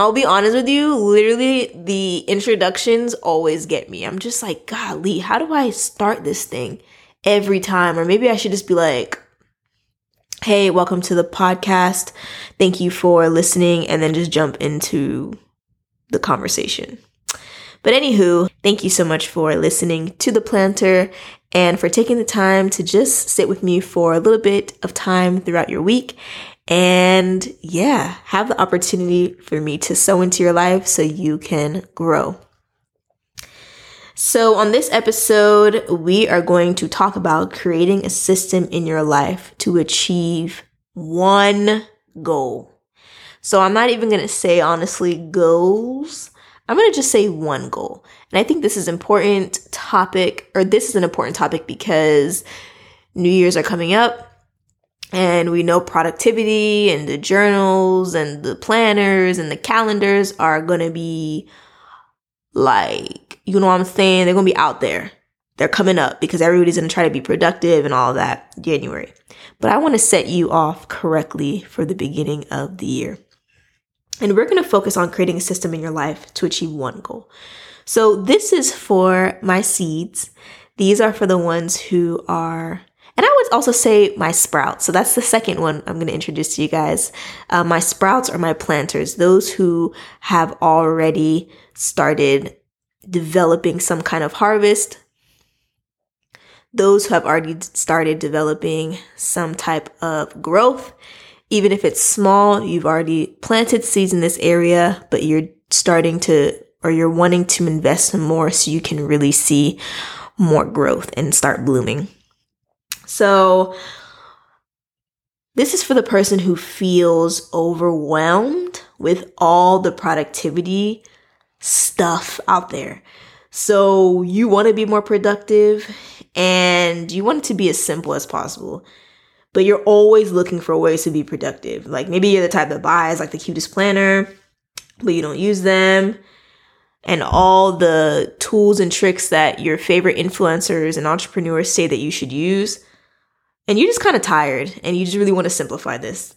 I'll be honest with you, literally the introductions always get me. I'm just like, golly, how do I start this thing every time? Or maybe I should just be like, hey, welcome to the podcast. Thank you for listening, and then just jump into the conversation. But anywho, thank you so much for listening to the Plannter and for taking the time to just sit with me for a little bit of time throughout your week and yeah, have the opportunity for me to sow into your life so you can grow. So, on this episode, we are going to talk about creating a system in your life to achieve one goal. So, I'm not even going to say honestly goals. I'm going to just say one goal. And I think this is important topic or this is an important topic because New Year's are coming up and we know productivity and the journals and the planners and the calendars are going to be like, you know what I'm saying? They're going to be out there. They're coming up because everybody's going to try to be productive and all that January. But I want to set you off correctly for the beginning of the year. And we're going to focus on creating a system in your life to achieve one goal. So this is for my seeds. These are for the ones who are and I would also say my sprouts. So that's the second one I'm going to introduce to you guys. Uh, my sprouts are my planters, those who have already started developing some kind of harvest, those who have already started developing some type of growth. Even if it's small, you've already planted seeds in this area, but you're starting to or you're wanting to invest more so you can really see more growth and start blooming. So, this is for the person who feels overwhelmed with all the productivity stuff out there. So, you want to be more productive and you want it to be as simple as possible. But you're always looking for ways to be productive. Like maybe you're the type that buys like the cutest planner, but you don't use them and all the tools and tricks that your favorite influencers and entrepreneurs say that you should use and you're just kind of tired and you just really want to simplify this.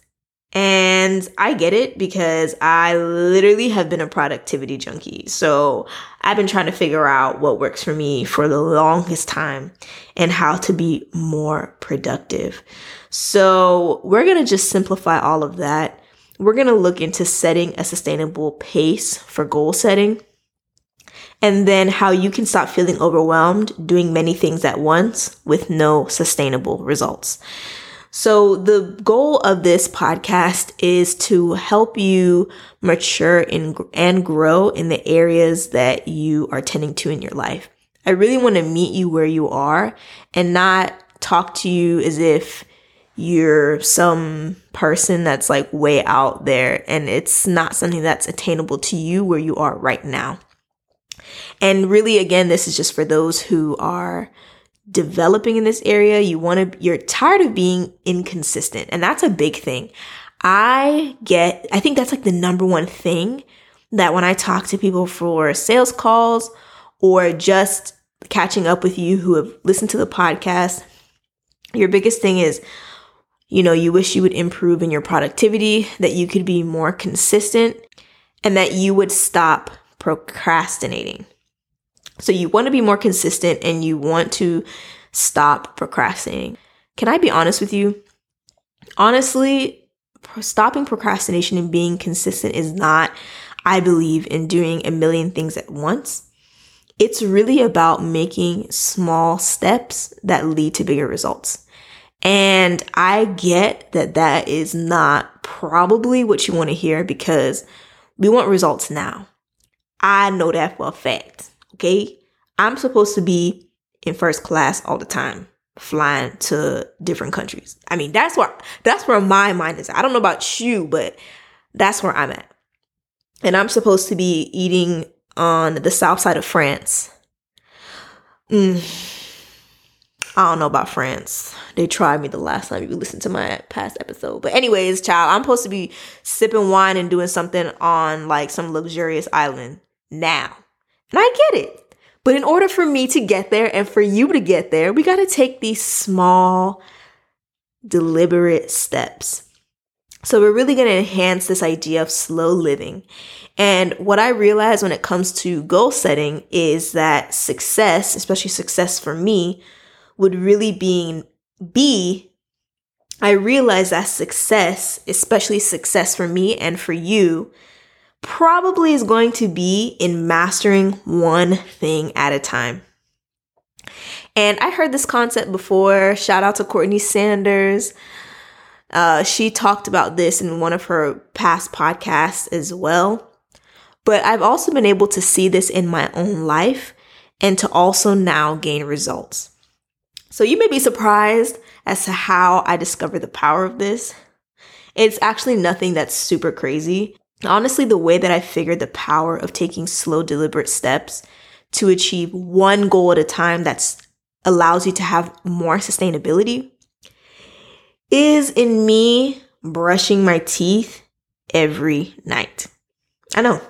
And I get it because I literally have been a productivity junkie. So I've been trying to figure out what works for me for the longest time and how to be more productive. So we're going to just simplify all of that. We're going to look into setting a sustainable pace for goal setting and then how you can stop feeling overwhelmed doing many things at once with no sustainable results. So, the goal of this podcast is to help you mature in, and grow in the areas that you are tending to in your life. I really want to meet you where you are and not talk to you as if you're some person that's like way out there and it's not something that's attainable to you where you are right now. And really, again, this is just for those who are developing in this area. You want to, you're tired of being inconsistent. And that's a big thing. I get, I think that's like the number one thing that when I talk to people for sales calls or just catching up with you who have listened to the podcast, your biggest thing is, you know, you wish you would improve in your productivity, that you could be more consistent, and that you would stop procrastinating. So you want to be more consistent and you want to stop procrastinating. Can I be honest with you? Honestly, stopping procrastination and being consistent is not, I believe, in doing a million things at once. It's really about making small steps that lead to bigger results. And I get that that is not probably what you want to hear because we want results now. I know that for a fact. Okay. I'm supposed to be in first class all the time, flying to different countries. I mean, that's where that's where my mind is. I don't know about you, but That's where I'm at. And I'm supposed to be eating on the south side of France. Mm. I don't know about France. They tried me the last time you listened to my past episode. But anyways, child, I'm supposed to be sipping wine and doing something on like some luxurious island now. And I get it. But in order for me to get there and for you to get there, we got to take these small, deliberate steps. So we're really going to enhance this idea of slow living. And what I realize when it comes to goal setting is that success, especially success for me, would really being be I realize that success, especially success for me and for you, probably is going to be in mastering one thing at a time. And I heard this concept before. Shout out to Courtney Sanders. Uh, she talked about this in one of her past podcasts as well. But I've also been able to see this in my own life and to also now gain results. So you may be surprised as to how I discovered the power of this. It's actually nothing that's super crazy. Honestly, the way that I figured the power of taking slow, deliberate steps to achieve one goal at a time that allows you to have more sustainability is in me brushing my teeth every night. I know,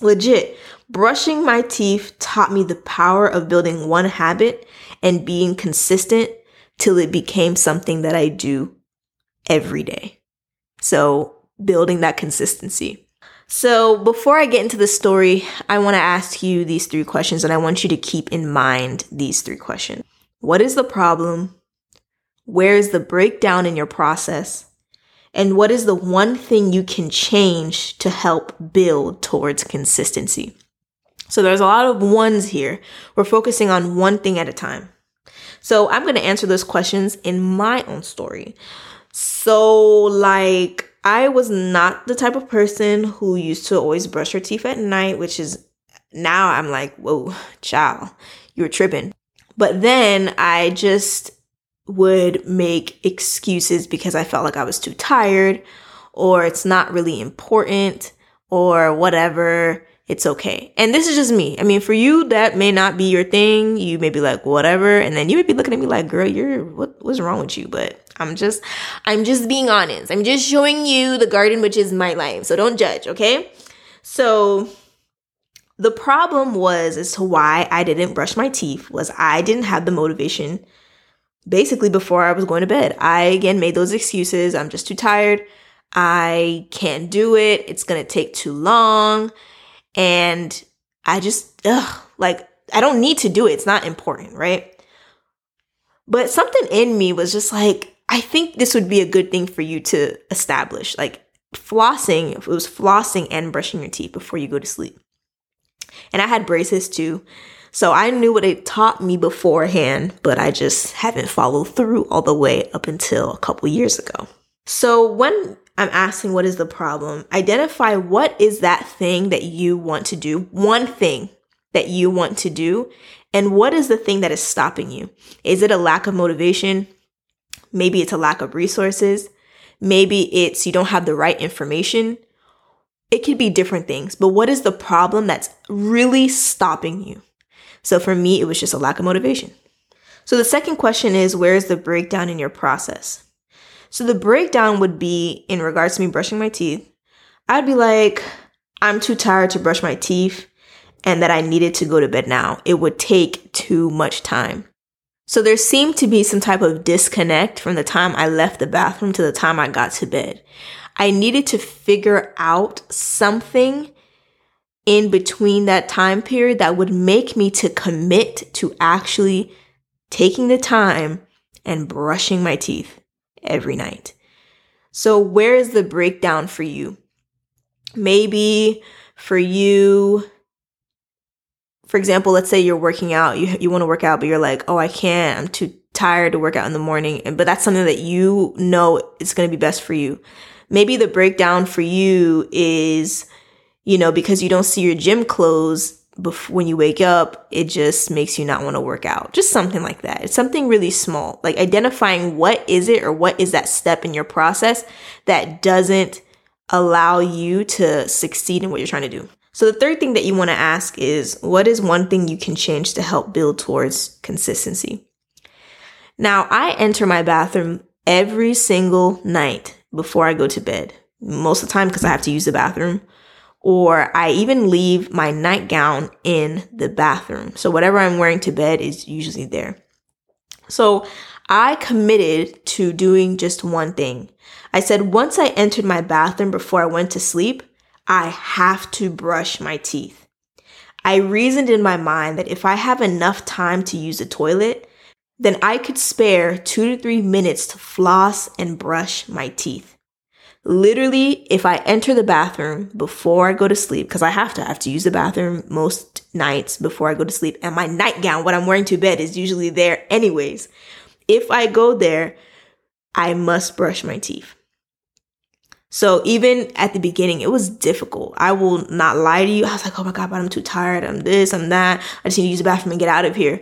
legit. Brushing my teeth taught me the power of building one habit and being consistent till it became something that I do every day. So, building that consistency. So, before I get into the story, I want to ask you these three questions and I want you to keep in mind these three questions. What is the problem? Where is the breakdown in your process? And what is the one thing you can change to help build towards consistency? So there's a lot of ones here. We're focusing on one thing at a time. So I'm going to answer those questions in my own story. So, like, I was not the type of person who used to always brush her teeth at night, which is now I'm like, whoa, child, you're tripping. But then I just would make excuses because I felt like I was too tired or it's not really important or whatever it's okay. And this is just me. I mean, for you, that may not be your thing. You may be like, whatever. And then you may be looking at me like, girl, you're, what, what's wrong with you? But I'm just, I'm just being honest. I'm just showing you the garden, which is my life. So don't judge. Okay. So the problem was as to why I didn't brush my teeth was I didn't have the motivation basically before I was going to bed. I again made those excuses. I'm just too tired. I can't do it. It's going to take too long. And I just, ugh, like, I don't need to do it. It's not important, right? But something in me was just like, I think this would be a good thing for you to establish. Like, flossing, if it was flossing and brushing your teeth before you go to sleep. And I had braces too. So I knew what it taught me beforehand, but I just haven't followed through all the way up until a couple years ago. So when I'm asking what is the problem, identify what is that thing that you want to do, one thing that you want to do, and what is the thing that is stopping you? Is it a lack of motivation? Maybe it's a lack of resources. Maybe it's you don't have the right information. It could be different things, but what is the problem that's really stopping you? So for me, it was just a lack of motivation. So the second question is where is the breakdown in your process? So the breakdown would be in regards to me brushing my teeth. I'd be like, I'm too tired to brush my teeth and that I needed to go to bed now. It would take too much time. So there seemed to be some type of disconnect from the time I left the bathroom to the time I got to bed. I needed to figure out something in between that time period that would make me to commit to actually taking the time and brushing my teeth every night. So, where is the breakdown for you? Maybe for you, for example, let's say you're working out, you, you want to work out, but you're like, oh, I can't, I'm too tired to work out in the morning. But that's something that you know is going to be best for you. Maybe the breakdown for you is, you know, because you don't see your gym clothes before, when you wake up, it just makes you not want to work out. Just something like that. It's something really small, like identifying what is it or what is that step in your process that doesn't allow you to succeed in what you're trying to do. So the third thing that you want to ask is what is one thing you can change to help build towards consistency? Now, I enter my bathroom every single night before I go to bed. Most of the time because I have to use the bathroom or I even leave my nightgown in the bathroom. So whatever I'm wearing to bed is usually there. So I committed to doing just one thing. I said once I entered my bathroom before I went to sleep, I have to brush my teeth. I reasoned in my mind that if I have enough time to use the toilet, then I could spare two to three minutes to floss and brush my teeth. Literally, if I enter the bathroom before I go to sleep, because I have to, I have to use the bathroom most nights before I go to sleep, and my nightgown, what I'm wearing to bed, is usually there anyways. If I go there, I must brush my teeth. So even at the beginning, it was difficult. I will not lie to you. I was like, oh my God, but I'm too tired. I'm this, I'm that. I just need to use the bathroom and get out of here.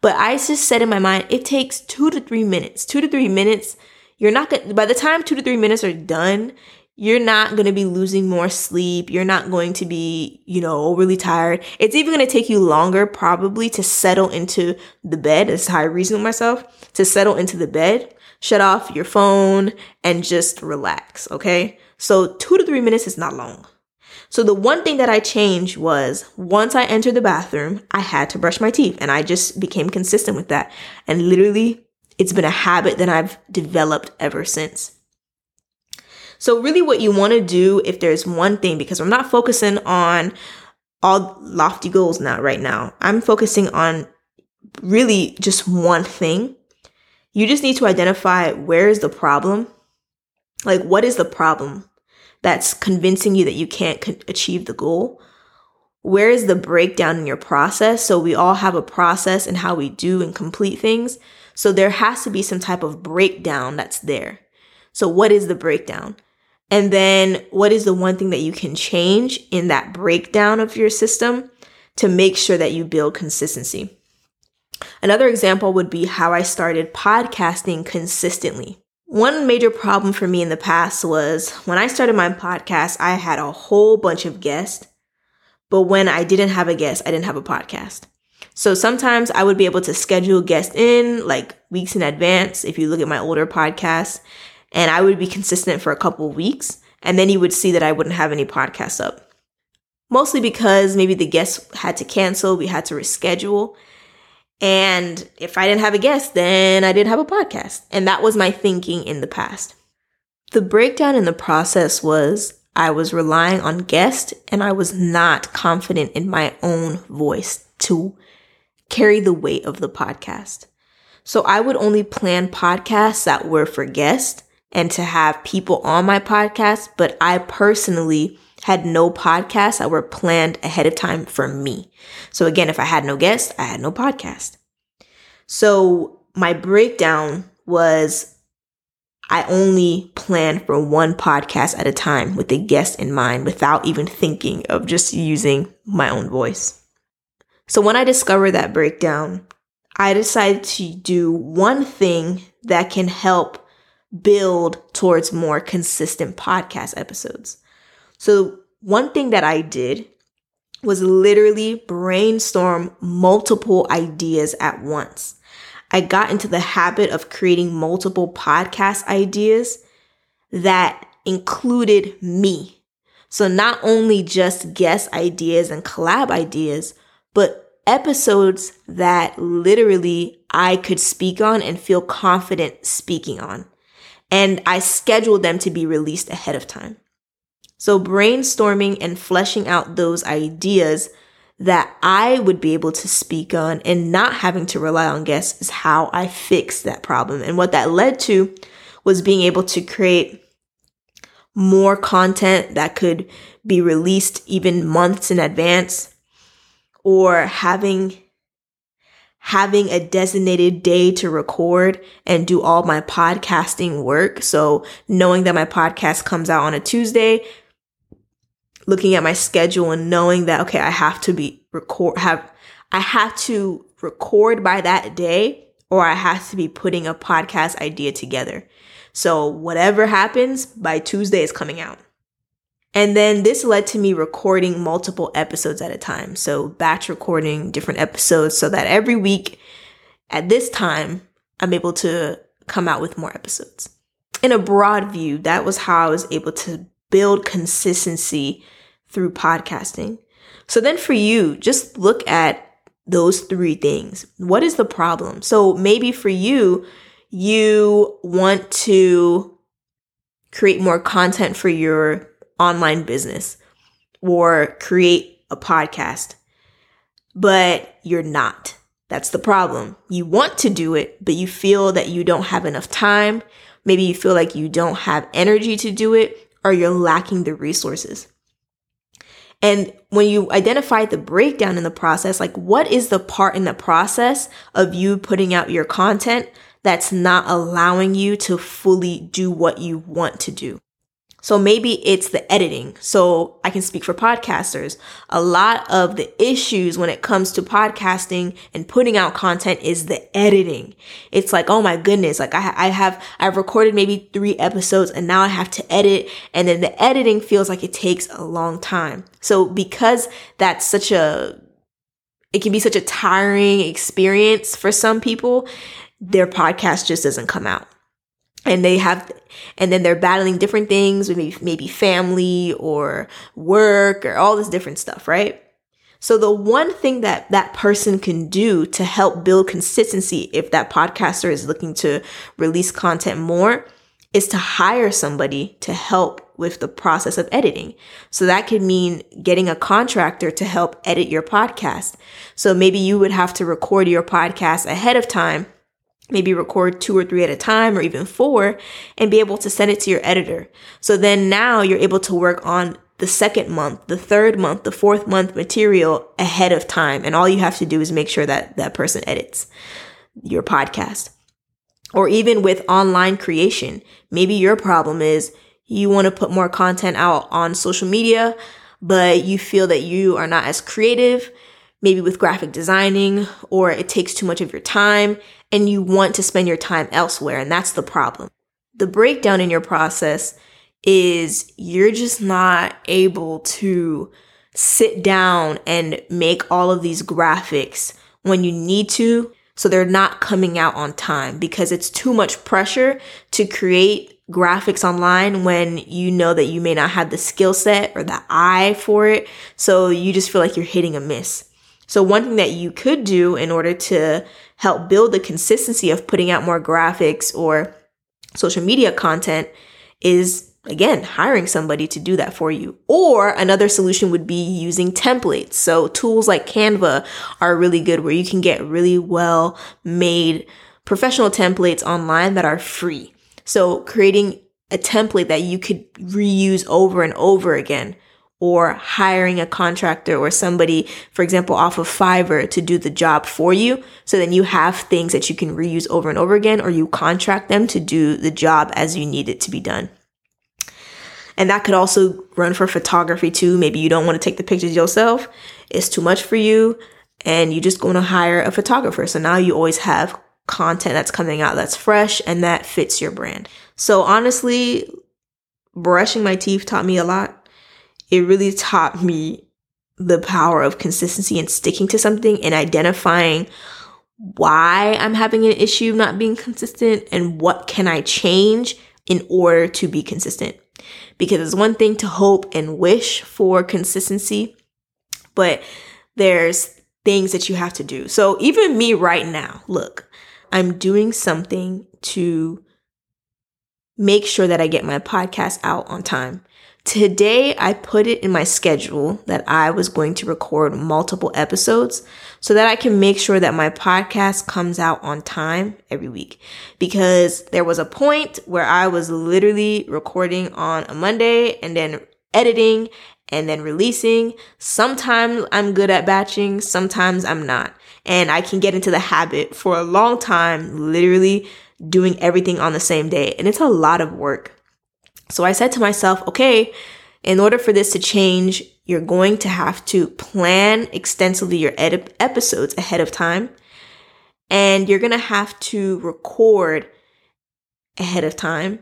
But I just said in my mind, it takes two to three minutes, two to three minutes you're not going to, by the time two to three minutes are done, you're not going to be losing more sleep. You're not going to be, you know, overly tired. It's even going to take you longer probably to settle into the bed. That's how I reason with myself to settle into the bed, shut off your phone and just relax. Okay. So two to three minutes is not long. So the one thing that I changed was once I entered the bathroom, I had to brush my teeth and I just became consistent with that. And literally it's been a habit that I've developed ever since. So, really, what you want to do if there's one thing, because I'm not focusing on all lofty goals now, right now, I'm focusing on really just one thing. You just need to identify where is the problem. Like, what is the problem that's convincing you that you can't achieve the goal? Where is the breakdown in your process? So, we all have a process and how we do and complete things. So there has to be some type of breakdown that's there. So what is the breakdown? And then what is the one thing that you can change in that breakdown of your system to make sure that you build consistency? Another example would be how I started podcasting consistently. One major problem for me in the past was when I started my podcast, I had a whole bunch of guests, but when I didn't have a guest, I didn't have a podcast. So sometimes I would be able to schedule guests in like weeks in advance if you look at my older podcasts, and I would be consistent for a couple weeks, and then you would see that I wouldn't have any podcasts up. Mostly because maybe the guests had to cancel, we had to reschedule. And if I didn't have a guest, then I didn't have a podcast. And that was my thinking in the past. The breakdown in the process was I was relying on guests and I was not confident in my own voice to carry the weight of the podcast. So I would only plan podcasts that were for guests and to have people on my podcast, but I personally had no podcasts that were planned ahead of time for me. So again, if I had no guests, I had no podcast. So my breakdown was I only planned for one podcast at a time with a guest in mind without even thinking of just using my own voice. So when I discovered that breakdown, I decided to do one thing that can help build towards more consistent podcast episodes. So one thing that I did was literally brainstorm multiple ideas at once. I got into the habit of creating multiple podcast ideas that included me. So not only just guest ideas and collab ideas, but episodes that literally I could speak on and feel confident speaking on. And I scheduled them to be released ahead of time. So brainstorming and fleshing out those ideas that I would be able to speak on and not having to rely on guests is how I fixed that problem. And what that led to was being able to create more content that could be released even months in advance or having having a designated day to record and do all my podcasting work. So knowing that my podcast comes out on a Tuesday, looking at my schedule and knowing that okay, I have to be record have I have to record by that day or I have to be putting a podcast idea together. So whatever happens by Tuesday is coming out. And then this led to me recording multiple episodes at a time. So batch recording different episodes so that every week at this time, I'm able to come out with more episodes. In a broad view, that was how I was able to build consistency through podcasting. So then for you, just look at those three things. What is the problem? So maybe for you, you want to create more content for your online business or create a podcast, but you're not. That's the problem. You want to do it, but you feel that you don't have enough time. Maybe you feel like you don't have energy to do it or you're lacking the resources. And when you identify the breakdown in the process, like what is the part in the process of you putting out your content that's not allowing you to fully do what you want to do? So maybe it's the editing. So I can speak for podcasters. A lot of the issues when it comes to podcasting and putting out content is the editing. It's like, oh my goodness, like I, I have, I've recorded maybe three episodes and now I have to edit. And then the editing feels like it takes a long time. So because that's such a, it can be such a tiring experience for some people, their podcast just doesn't come out and they have and then they're battling different things maybe maybe family or work or all this different stuff right so the one thing that that person can do to help build consistency if that podcaster is looking to release content more is to hire somebody to help with the process of editing. So that could mean getting a contractor to help edit your podcast. So maybe you would have to record your podcast ahead of time maybe record two or three at a time or even four and be able to send it to your editor. So then now you're able to work on the second month, the third month, the fourth month material ahead of time. And all you have to do is make sure that that person edits your podcast. Or even with online creation, maybe your problem is you want to put more content out on social media, but you feel that you are not as creative maybe with graphic designing, or it takes too much of your time and you want to spend your time elsewhere. And that's the problem. The breakdown in your process is you're just not able to sit down and make all of these graphics when you need to. So they're not coming out on time because it's too much pressure to create graphics online when you know that you may not have the skill set or the eye for it. So you just feel like you're hitting a miss. So one thing that you could do in order to help build the consistency of putting out more graphics or social media content is again hiring somebody to do that for you. Or another solution would be using templates. So tools like Canva are really good where you can get really well made professional templates online that are free. So creating a template that you could reuse over and over again or hiring a contractor or somebody, for example, off of Fiverr to do the job for you. So then you have things that you can reuse over and over again, or you contract them to do the job as you need it to be done. And that could also run for photography too. Maybe you don't want to take the pictures yourself. It's too much for you and you just going to hire a photographer. So now you always have content that's coming out that's fresh and that fits your brand. So honestly, brushing my teeth taught me a lot it really taught me the power of consistency and sticking to something and identifying why I'm having an issue not being consistent and what can I change in order to be consistent. Because it's one thing to hope and wish for consistency, but there's things that you have to do. So even me right now, look, I'm doing something to make sure that I get my podcast out on time. Today, I put it in my schedule that I was going to record multiple episodes so that I can make sure that my podcast comes out on time every week. Because there was a point where I was literally recording on a Monday and then editing and then releasing. Sometimes I'm good at batching, sometimes I'm not. And I can get into the habit for a long time, literally doing everything on the same day. And it's a lot of work. So I said to myself, okay, in order for this to change, you're going to have to plan extensively your ed- episodes ahead of time. And you're going to have to record ahead of time.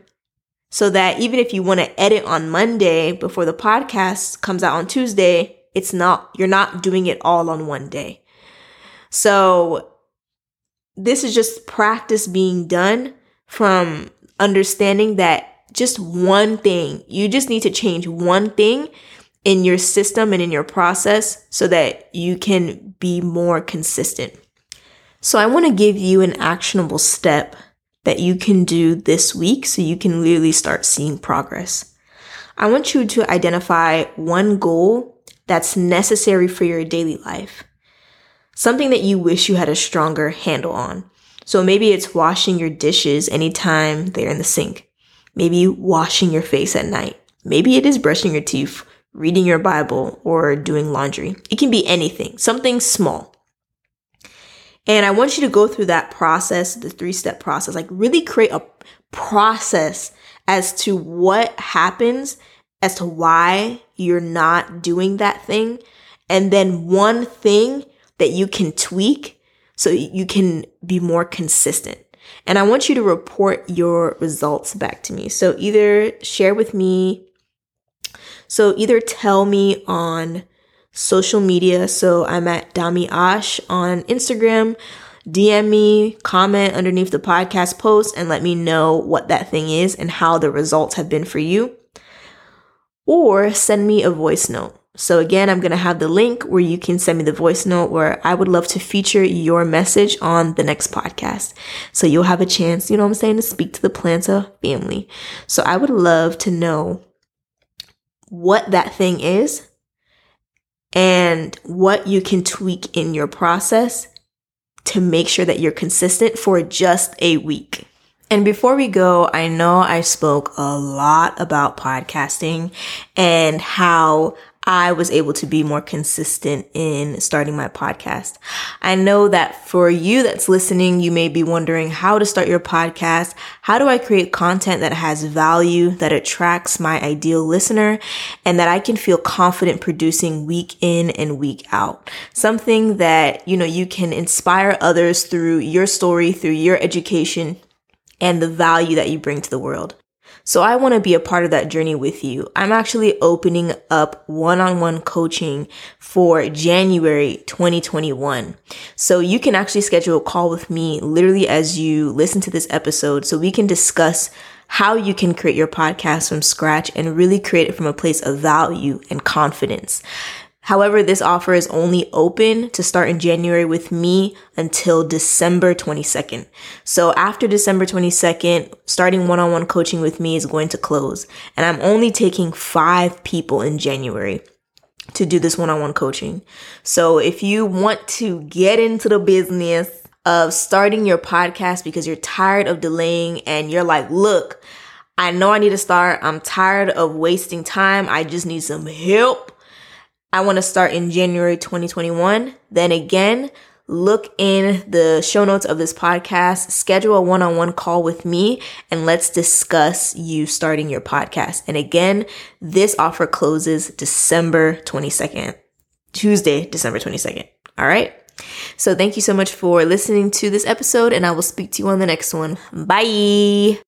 so that even if you want to edit on Monday before the podcast comes out on Tuesday, it's not, you're not doing it all on one day. So this is just practice being done from understanding that just one thing, you just need to change one thing in your system and in your process so that you can be more consistent. So I want to give you an actionable step that you can do this week so you can really start seeing progress. I want you to identify one goal that's necessary for your daily life. Something that you wish you had a stronger handle on. So maybe it's washing your dishes anytime they're in the sink. Maybe washing your face at night. Maybe it is brushing your teeth, reading your Bible, or doing laundry. It can be anything, something small. And I want you to go through that process, the three step process, like really create a process as to what happens, as to why you're not doing that thing. And then one thing that you can tweak so you can be more consistent. And I want you to report your results back to me. So either share with me, so either tell me on social media. So I'm at Dami Ash on Instagram. DM me, comment underneath the podcast post, and let me know what that thing is and how the results have been for you. Or send me a voice note. So again, I'm going to have the link where you can send me the voice note where I would love to feature your message on the next podcast. So you'll have a chance, you know what I'm saying, to speak to the Plannter family. So I would love to know what that thing is and what you can tweak in your process to make sure that you're consistent for just a week. And before we go, I know I spoke a lot about podcasting and how I was able to be more consistent in starting my podcast. I know that for you that's listening, you may be wondering how to start your podcast. How do I create content that has value, that attracts my ideal listener, and that I can feel confident producing week in and week out? Something that, you know, you can inspire others through your story, through your education, and the value that you bring to the world. So I want to be a part of that journey with you. I'm actually opening up one-on-one coaching for January 2021. So you can actually schedule a call with me literally as you listen to this episode so we can discuss how you can create your podcast from scratch and really create it from a place of value and confidence. However, this offer is only open to start in January with me until December 22nd. So after December 22nd, starting one-on-one coaching with me is going to close. And I'm only taking five people in January to do this one-on-one coaching. So if you want to get into the business of starting your podcast because you're tired of delaying and you're like, look, I know I need to start. I'm tired of wasting time. I just need some help I want to start in January 2021. Then again, look in the show notes of this podcast, schedule a one on one call with me, and let's discuss you starting your podcast. And again, this offer closes December 22nd, Tuesday, December 22nd. All right. So thank you so much for listening to this episode, and I will speak to you on the next one. Bye.